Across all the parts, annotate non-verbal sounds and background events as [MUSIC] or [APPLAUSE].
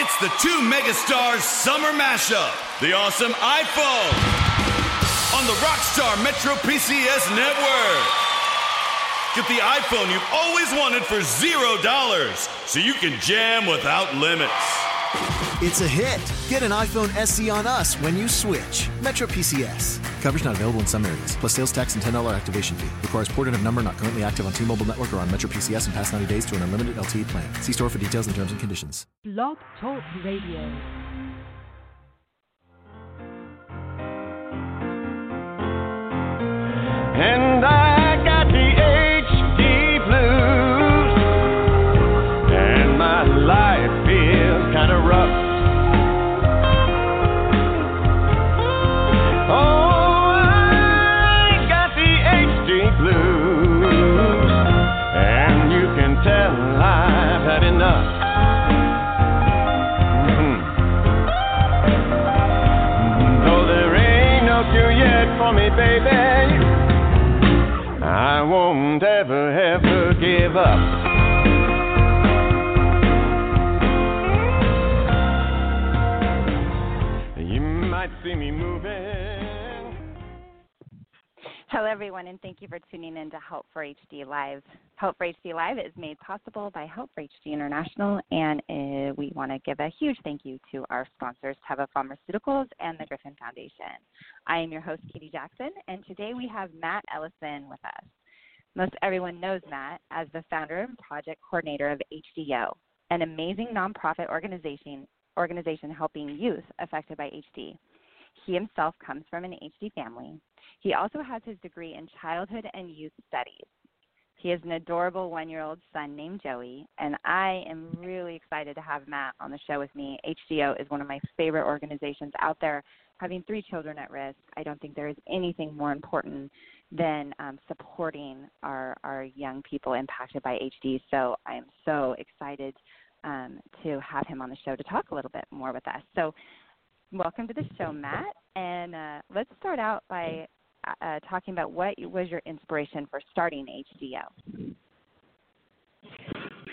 It's the two megastars summer mashup. The awesome iPhone on the Rockstar Metro PCS network. Get the iPhone you've always wanted for zero dollars so you can jam without limits. It's a hit. Get an iPhone SE on us when you switch. Metro PCS. Coverage not available in some areas. Plus sales tax and $10 activation fee. Requires port in of number not currently active on T-Mobile network or on Metro PCS in past 90 days to an unlimited LTE plan. See store for details and terms and conditions. Blog Talk Radio. And I Hello, everyone, and thank you for tuning in to Help for HD Live. Help for HD Live is made possible by Help for HD International, and uh, we want to give a huge thank you to our sponsors, Teva Pharmaceuticals and the Griffin Foundation. I am your host, Katie Jackson, and today we have Matt Ellison with us. Most everyone knows Matt as the founder and project coordinator of HDYO, an amazing nonprofit organization organization helping youth affected by HD. He himself comes from an HD family. He also has his degree in childhood and youth studies. He has an adorable one year old son named Joey, and I am really excited to have Matt on the show with me. HDYO is one of my favorite organizations out there. Having three children at risk, I don't think there is anything more important than um, supporting our, our young people impacted by HD. So I am so excited um, to have him on the show to talk a little bit more with us. So, welcome to the show, Matt. And uh, let's start out by uh, talking about what was your inspiration for starting HDYO.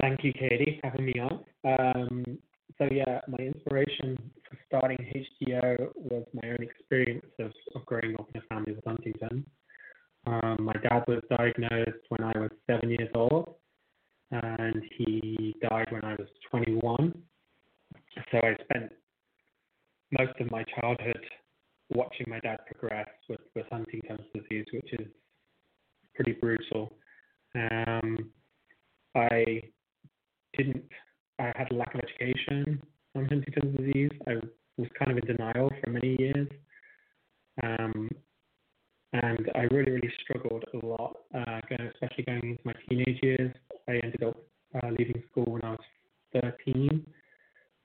Thank you, Katie, for having me on. Um, so yeah, my inspiration for starting HDYO was my own experience of, of growing up in a family with Huntington. Um, my dad was diagnosed when I was seven years old, and he died when I was 21. So I spent most of my childhood watching my dad progress with, with Huntington's disease, which is pretty brutal. Um, I didn't, I had a lack of education on Huntington's disease. I was kind of in denial for many years. Um, and I really, really struggled a lot, uh, especially going into my teenage years. I ended up uh, leaving school when I was 13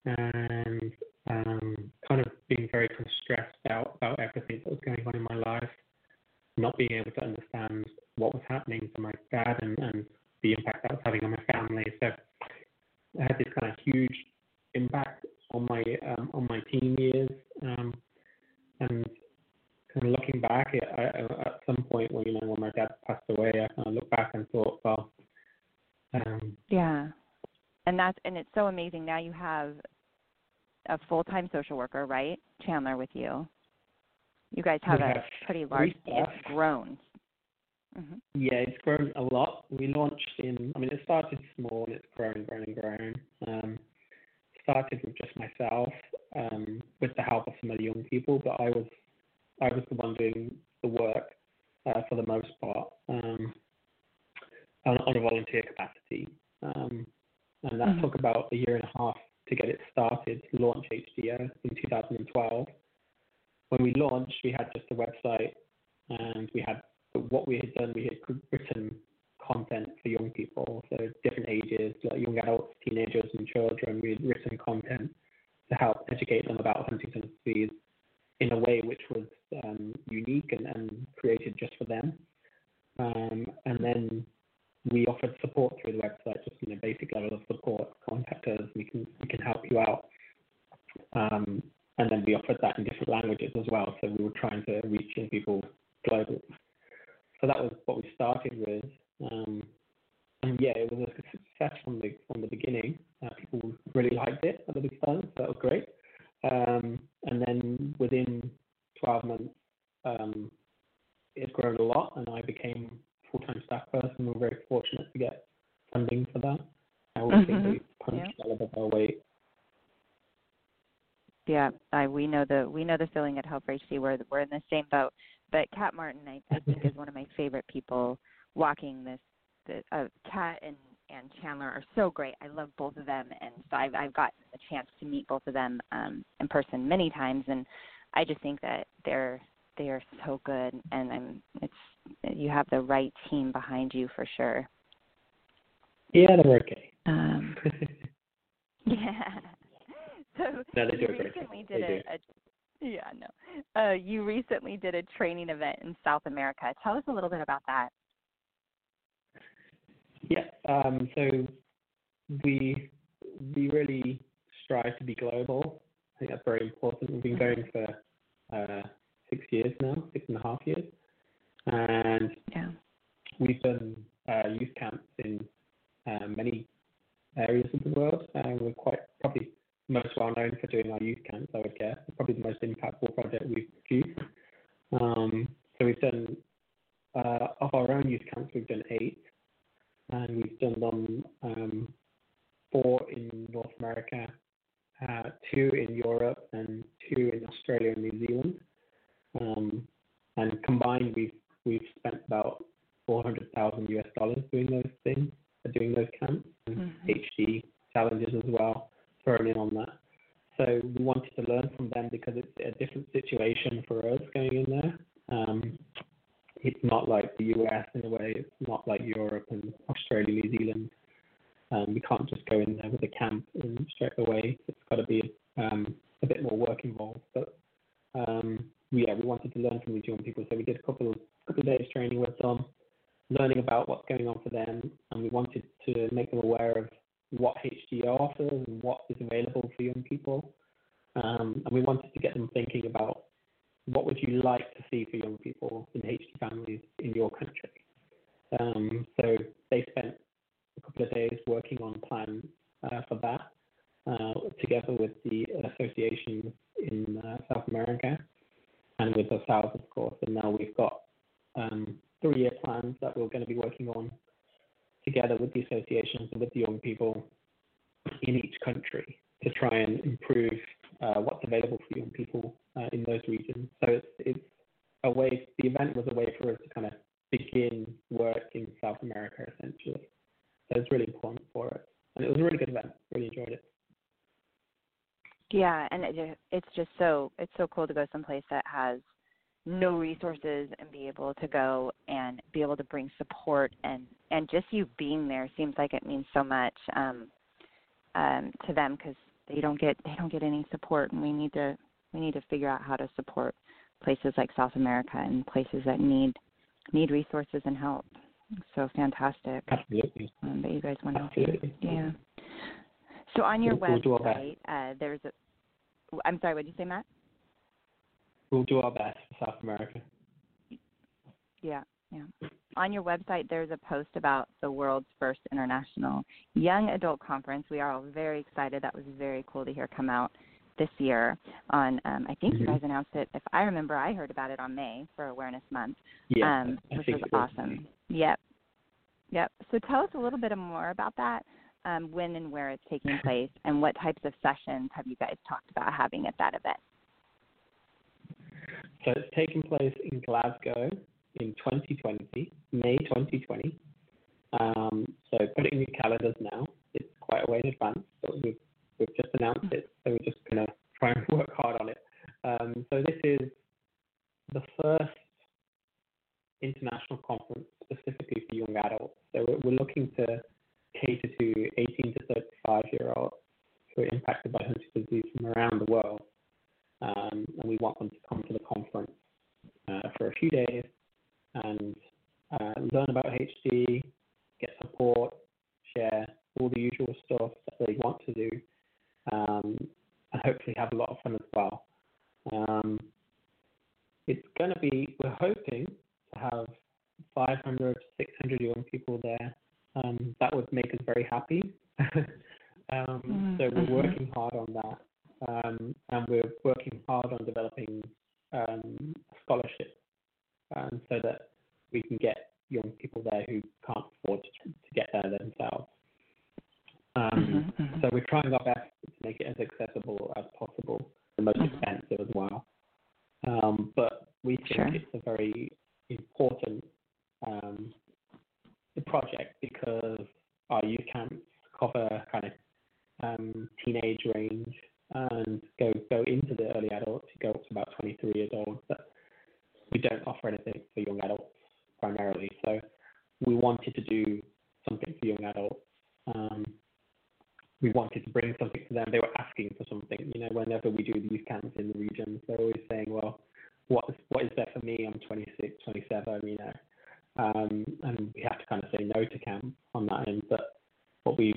and um, kind of being very kind of stressed out about everything that was going on in my life, not being able to understand what was happening to my dad and, and the impact that was having on my family. So I had this kind of huge impact on my um, on my teen years, um, and kind of looking back at some point when you know when my dad passed away, I kind of looked back and thought, well, um, Yeah. And that's and it's so amazing. Now you have a full time social worker, right? Chandler with you. You guys have We a pretty large it's grown. hmm Yeah, it's grown a lot. We launched in, I mean, it started small and it's grown grown and grown. Um, started with just myself, um, with the help of some of the young people, but I was, I was the one doing the work uh, for the most part um, on, on a volunteer capacity. Um, and that Mhm. took about a year and a half to get it started, to launch HDYO in 2012. When we launched, we had just a website and we had what we had done, we had written content for young people, so different ages, like young adults, teenagers, and children. We had written content to help educate them about Huntington's disease in a way which was um, unique and, and created just for them. Um, and then we offered support through the website, just you know, basic level of support. Contact us, we can we can help you out. Um, and then we offered that in different languages as well. So we were trying to reach young people globally. So that was what we started with. Um, and yeah, it was a success from the from the beginning. Uh, people really liked it at the start, so that was great. Um, and then within 12 months, um, it's grown a lot, and I became full-time staff person. We're very fortunate to get funding for that. I always Mhm. think we punched Yeah. well above our weight. Yeah, I, we know the we know the feeling at Help for HD. We're we're in the same boat. But Kat Martin, I, I think, is one of my favorite people walking this. The uh, Kat and and Chandler are so great. I love both of them, and so I've I've gotten a chance to meet both of them um, in person many times, and I just think that they're they are so good, and I'm it's you have the right team behind you for sure. Yeah, they're okay. Um, [LAUGHS] [LAUGHS] yeah. So No, they do you a great job. recently did a, a yeah no. Uh, you recently did a training event in South America. Tell us a little bit about that. Yeah. Um, so we we really strive to be global. I think that's very important. We've been going for uh, six years now, six and a half years, and Yeah. we've done uh, youth camps in uh, many areas of the world. Uh, we're quite probably most well known for doing our youth camps. I would guess probably the most impactful project we've produced. Um, so we've done uh, of our own youth camps, we've done eight and we've done them um, four in North America, uh, two in Europe, and two in Australia and New Zealand. Um, and combined, we've we've spent about 400,000 US dollars doing those things, uh, doing those camps, and Mhm. HD challenges as well thrown in on that. So we wanted to learn from them because it's a different situation for us going in there. Um, it's not like the US in a way. It's not like Europe and Australia, New Zealand. Um, we can't just go in there with a camp and straight away. It's got to be um, a bit more work involved. But um, yeah, we wanted to learn from these young people, so we did a couple of couple of days training with them, learning about what's going on for them, and we wanted to make them aware of what HDYO offers and what is available for young people. Um, and we wanted to get them thinking about what would you like to see for young people in HD families in your country? Um, so they spent a couple of days working on plans uh, for that, uh, together with the association in uh, South America and with ourselves, of course. And now we've got um, three-year plans that we're going to be working on together with the associations and with the young people in each country to try and improve uh, what's available for young people uh, in those regions. So it's it's a way. The event was a way for us to kind of begin work in South America, essentially. So it's really important for us, and it was a really good event. Really enjoyed it. Yeah, and it, it's just so it's so cool to go someplace that has no resources and be able to go and be able to bring support and and just you being there seems like it means so much um, um, to them because they don't get they don't get any support and we need to we need to figure out how to support places like South America and places that need need resources and help. So fantastic Absolutely, um, that you guys went out. Yeah. So on your We'll- we'll do our best. website, uh, there's a. I'm sorry. What did you say, Matt? We'll do our best for South America. Yeah, yeah. On your website, there's a post about the world's first international young adult conference. We are all very excited. That was very cool to hear come out this year. On, um, I think you Mhm. guys announced it. If I remember, I heard about it on May for Awareness Month. Yeah, um, which think was it was. awesome. Yep, yep. So tell us a little bit more about that. Um, when and where it's taking place, and what types of sessions have you guys talked about having at that event? So it's taking place in Glasgow in 2020, May 2020. Um, so put it in your calendars now. It's quite a way in advance, but we've, we've just announced it, so we're just going to try and [LAUGHS] work hard on it. Um, so this is the first international conference specifically for young adults. So we're, we're looking to cater to 18 to 35 year olds who are impacted by Huntington's disease from around the world. Um, and we want them to come to the conference uh, for a few days and uh, learn about HD, get support, share all the usual stuff that they want to do, um, and hopefully have a lot of fun as well. Um, it's going to be, we're hoping to have 500, 600 young people there Um, that would make us very happy. um, so we're working hard on that, um, and we're working hard on developing um, scholarship, um, so that we can get young people there who can't afford to, to get there themselves. Um, So we're trying our best to make it as accessible as possible, and most expensive as well. Um, but we think Sure. it's a very important um, project because our youth camps cover kind of um, teenage range and go go into the early adults. You go up to about 23 years old, but we don't offer anything for young adults primarily. So we wanted to do something for young adults. Um, we wanted to bring something to them. They were asking for something. You know, whenever we do these camps in the regions, they're always saying, "Well, what is, what is there for me? I'm 26, 27. You know, um, and we have to kind of say no to camp on that end. But what we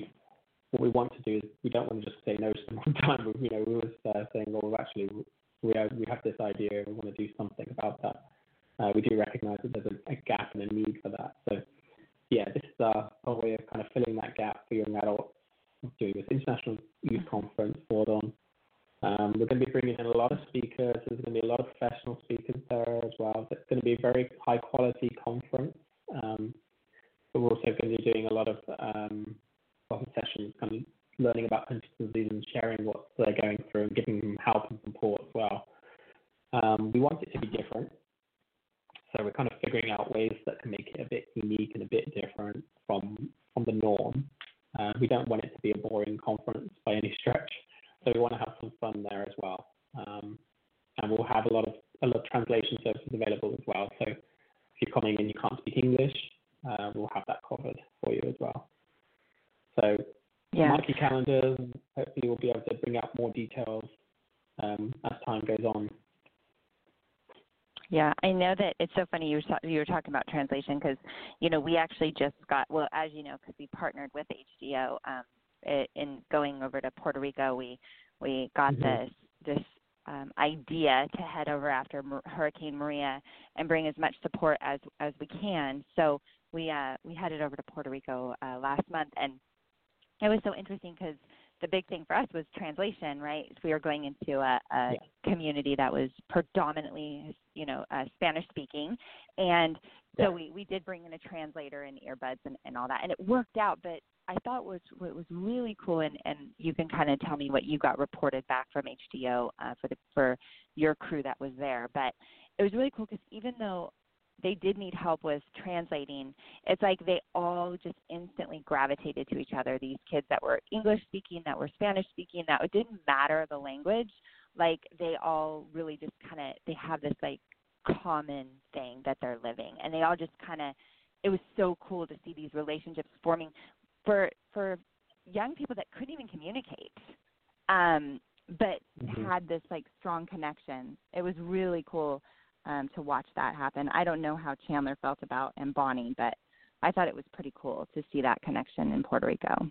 what we want to do is we don't want to just say no to them the time. You know, we was uh, saying, well, actually, we have, we have this idea. We want to do something about that. Uh, we do recognise that there's a, a gap and a need for that. So, yeah, this is a, our way of kind of filling that gap for young adults. Doing this international youth conference for them. Um, we're going to be bringing in a lot of speakers. There's going to be a lot of professional speakers there as well. It's going to be a very high quality conference. Um, but we're also going to be doing a lot of um, lot of sessions, kind of learning about Huntington's disease and sharing what they're going through and giving them help and support as well. Um, we want it to be different, so we're kind of figuring out ways that can make it a bit unique and a bit different from from the norm. Uh, we don't want it to be a boring conference by any stretch, so we want to have some fun there as well. Um, and we'll have a lot of a lot of translation services available as well. So if you're coming and you can't speak English, uh, we'll have that covered for you as well. So Yeah. mark your calendars. Hopefully, we'll be able to bring out more details um, as time goes on. Yeah, I know that it's so funny you were you were talking about translation because you know we actually just got well as you know because we partnered with HDYO um, in going over to Puerto Rico we we got Mhm. this this um, idea to head over after Hurricane Maria and bring as much support as as we can. So we uh, we headed over to Puerto Rico uh, last month and it was so interesting because the big thing for us was translation, right? We were going into a, a Yeah. community that was predominantly, you know, uh, Spanish speaking, and so Yeah. we we did bring in a translator and earbuds and, and all that, and it worked out. But I thought was what was really cool, and and you can kind of tell me what you got reported back from HDYO uh, for the for your crew that was there, but it was really cool because even though they did need help with translating, it's like they all just instantly gravitated to each other. These kids that were English speaking, that were Spanish speaking, that it didn't matter the language. Like they all really just kind of they have this like common thing that they're living, and they all just kind of. It was so cool to see these relationships forming for for young people that couldn't even communicate, um, but Mhm. had this like strong connection. It was really cool um, to watch that happen. I don't know how Chandler felt about and Bonnie, but I thought it was pretty cool to see that connection in Puerto Rico.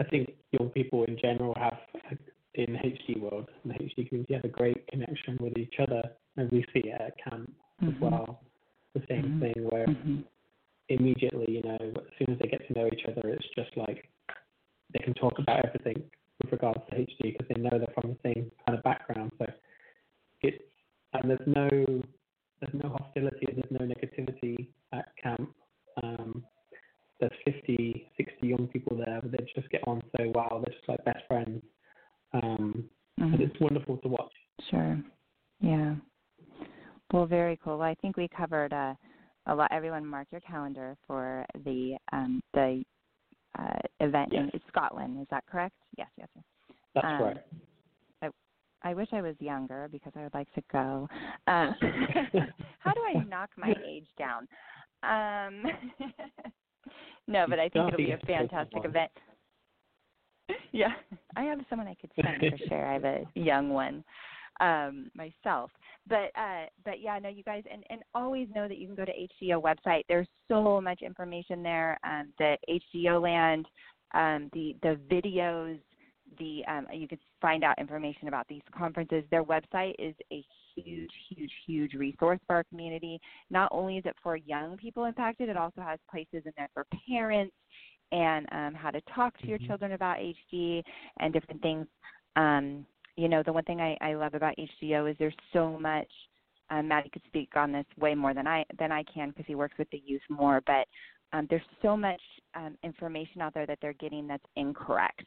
I think young people in general have, in the HD world, in the HD community, have a great connection with each other, and we see it at camp as Mhm. well. The same Mhm. thing where Mhm. immediately, you know, as soon as they get to know each other, it's just like they can talk about everything with regards to HD because they know they're from the same kind of background. So and there's no there's no hostility, there's no negativity at camp. Um, there's 50, 60 young people there, but they just get on so well. They're just like best friends, um, and Mhm. it's wonderful to watch. Sure. Yeah. Well, very cool. Well, I think we covered uh, a lot. Everyone, mark your calendar for the um, the uh, event Yes. in Scotland. Is that correct? Yes. Yes. yes. That's Um, right. I wish I was younger because I would like to go. Um, [LAUGHS] how do I knock my [LAUGHS] age down? Um, [LAUGHS] no, but I think it'll be a fantastic event. Yeah, I have someone I could send for sure. I have a young one um myself but uh but yeah no you guys and and always know that you can go to hdyo website there's so much information there um the hdyo land um the the videos the um, you can find out information about these conferences. Their website is a huge, huge, huge resource for our community. Not only is it for young people impacted, it also has places in there for parents and um, how to talk to your Mhm. children about HD and different things. Um, you know, the one thing I, I love about HDYO is there's so much. Um, Maddie could speak on this way more than I than I can because he works with the youth more. But um, there's so much um, information out there that they're getting that's incorrect,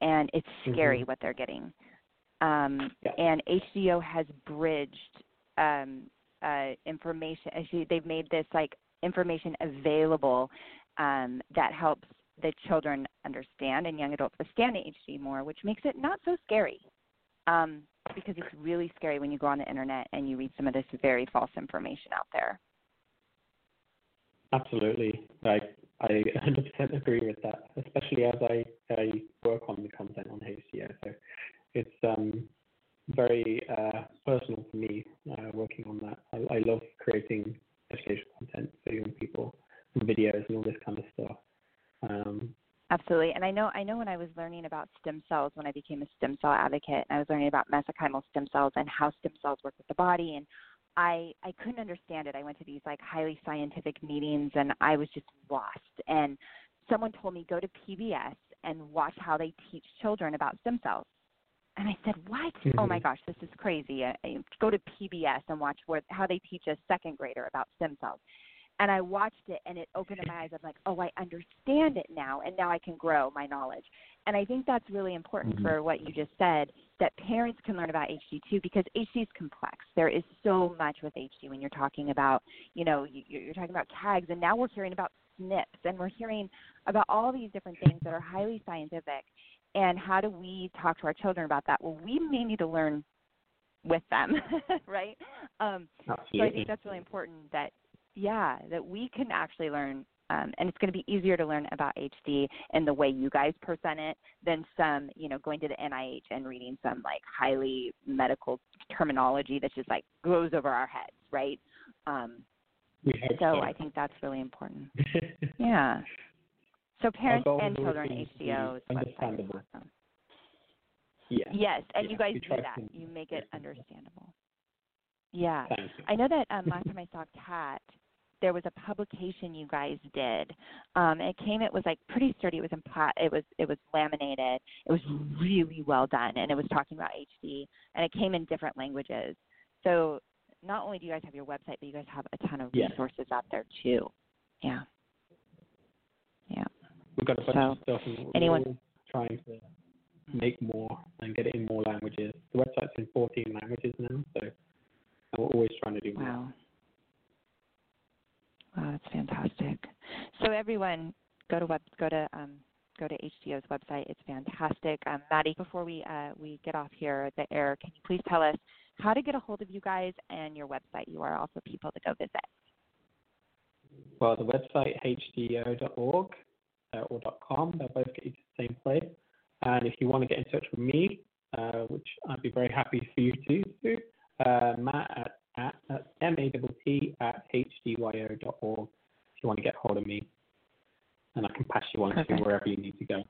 and it's scary Mhm. what they're getting. Um, Yeah. And HDYO has bridged um, uh, information. Actually, they've made this like information available um, that helps the children understand and young adults understand HD more, which makes it not so scary. Um, because it's really scary when you go on the internet and you read some of this very false information out there. Absolutely. I I [LAUGHS] 100% agree with that, especially as I, I work on the content on HDYO. So it's um, very uh, personal for me uh, working on that. I, I love creating educational content for young people and videos and all this kind of stuff. Um, Absolutely. And I know I know when I was learning about stem cells when I became a stem cell advocate, and I was learning about mesenchymal stem cells and how stem cells work with the body and I I couldn't understand it. I went to these like highly scientific meetings and I was just lost. And someone told me go to PBS and watch how they teach children about stem cells. And I said, "What? Oh my Mhm. gosh, this is crazy! I, I, go to PBS and watch where how they teach a second grader about stem cells." And I watched it, and it opened my eyes. I'm like, "Oh, I understand it now, and now I can grow my knowledge." And I think that's really important Mhm. for what you just said that parents can learn about HD too, because HD is complex. There is so much with HD when you're talking about, you know, you- you're talking about tags, and now we're hearing about SNPs, and we're hearing about all these different things that are highly scientific and how do we talk to our children about that? Well, we may need to learn with them, [LAUGHS] right? Um, so I think that's really important that, yeah, that we can actually learn, um, and it's going to be easier to learn about HD and the way you guys present it than some, you know, going to the NIH and reading some like highly medical terminology that just like goes over our heads, right? Um, so so. I think that's really important. [LAUGHS] Yeah. So parents and children HDYO's website is understandable. awesome. yeah. Yes, and Yeah, you guys do that. You make it understandable. Yeah. I know that um, last time I saw Kat, there was a publication you guys did. Um, it came. It was like pretty sturdy. It was in plat. It was it was laminated. It was really well done, and it was talking about HD. And it came in different languages. So not only do you guys have your website, but you guys have a ton of Yeah. resources out there too. Yeah. Yeah. We've got a bunch So, of stuff and anyone- trying to make more and get it in more languages. The website's in 14 languages now, so we're always trying to do more. Wow. That's fantastic. So everyone, go to web, go to um, go to HDYO's website. It's fantastic. Um, Maddie, before we uh, we get off here the air, can you please tell us how to get a hold of you guys and your website URL for people to go visit? Well, the website hdyo.org uh, or .com, they'll both get you to the same place. And if you want to get in touch with me, uh, which I'd be very happy for you to do, uh, Matt at, at, at M-A-T-T at hdyo.org if you want to get hold of me. And I can pass you on Perfect. to wherever you need to go.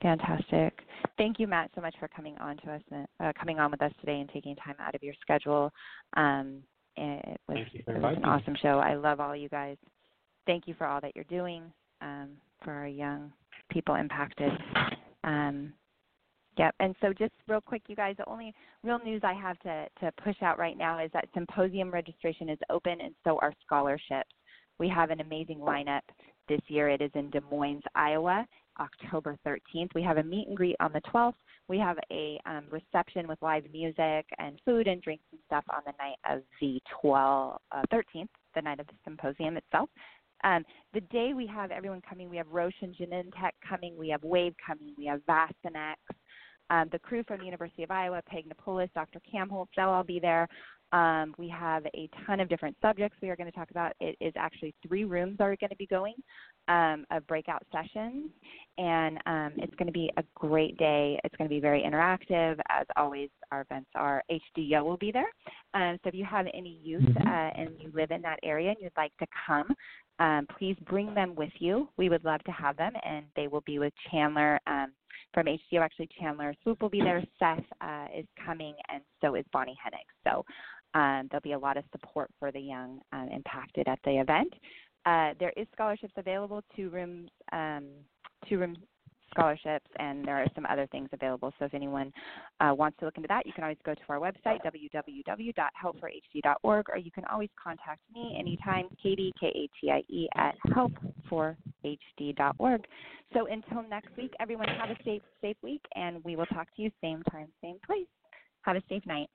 Fantastic. Thank you, Matt, so much for coming on to us, uh, coming on with us today and taking time out of your schedule. Um, it was, Thank you it was an me. awesome show. I love all you guys. Thank you for all that you're doing um, for our young people impacted. Um, yep. And so, just real quick, you guys, the only real news I have to, to push out right now is that symposium registration is open, and so are scholarships. We have an amazing lineup this year. It is in Des Moines, Iowa, October 13th. We have a meet and greet on the 12th. We have a um, reception with live music and food and drinks and stuff on the night of the 12th, uh, 13th, the night of the symposium itself. Um, the day we have everyone coming, we have Roche and Genentech coming, we have Wave coming, we have Vaccinex, um, the crew from the University of Iowa, Peg Nopoulos, Dr. Kamholz, they'll all be there. Um, we have a ton of different subjects we are going to talk about. It is actually three rooms are going to be going um, of breakout sessions, and um, it's going to be a great day. It's going to be very interactive, as always. Our events are. HDYO will be there. Um, so if you have any youth Mhm. uh, and you live in that area and you'd like to come, um, please bring them with you. We would love to have them, and they will be with Chandler. Um, from HDYO. Actually, Chandler Swoop will be there. Seth uh, is coming, and so is Bonnie Hennig. So um, there'll be a lot of support for the young um, impacted at the event. Uh, there is scholarships available, to rooms, um, two scholarships, and there are some other things available. So if anyone uh, wants to look into that, you can always go to our website, www.helpforhd.org, or you can always contact me anytime, Katie, K-A-T-I-E, at helpforhd.org. So until next week, everyone have a safe, safe week, and we will talk to you same time, same place. Have a safe night.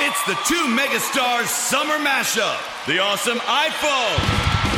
It's the two megastars summer mashup, the awesome iPhone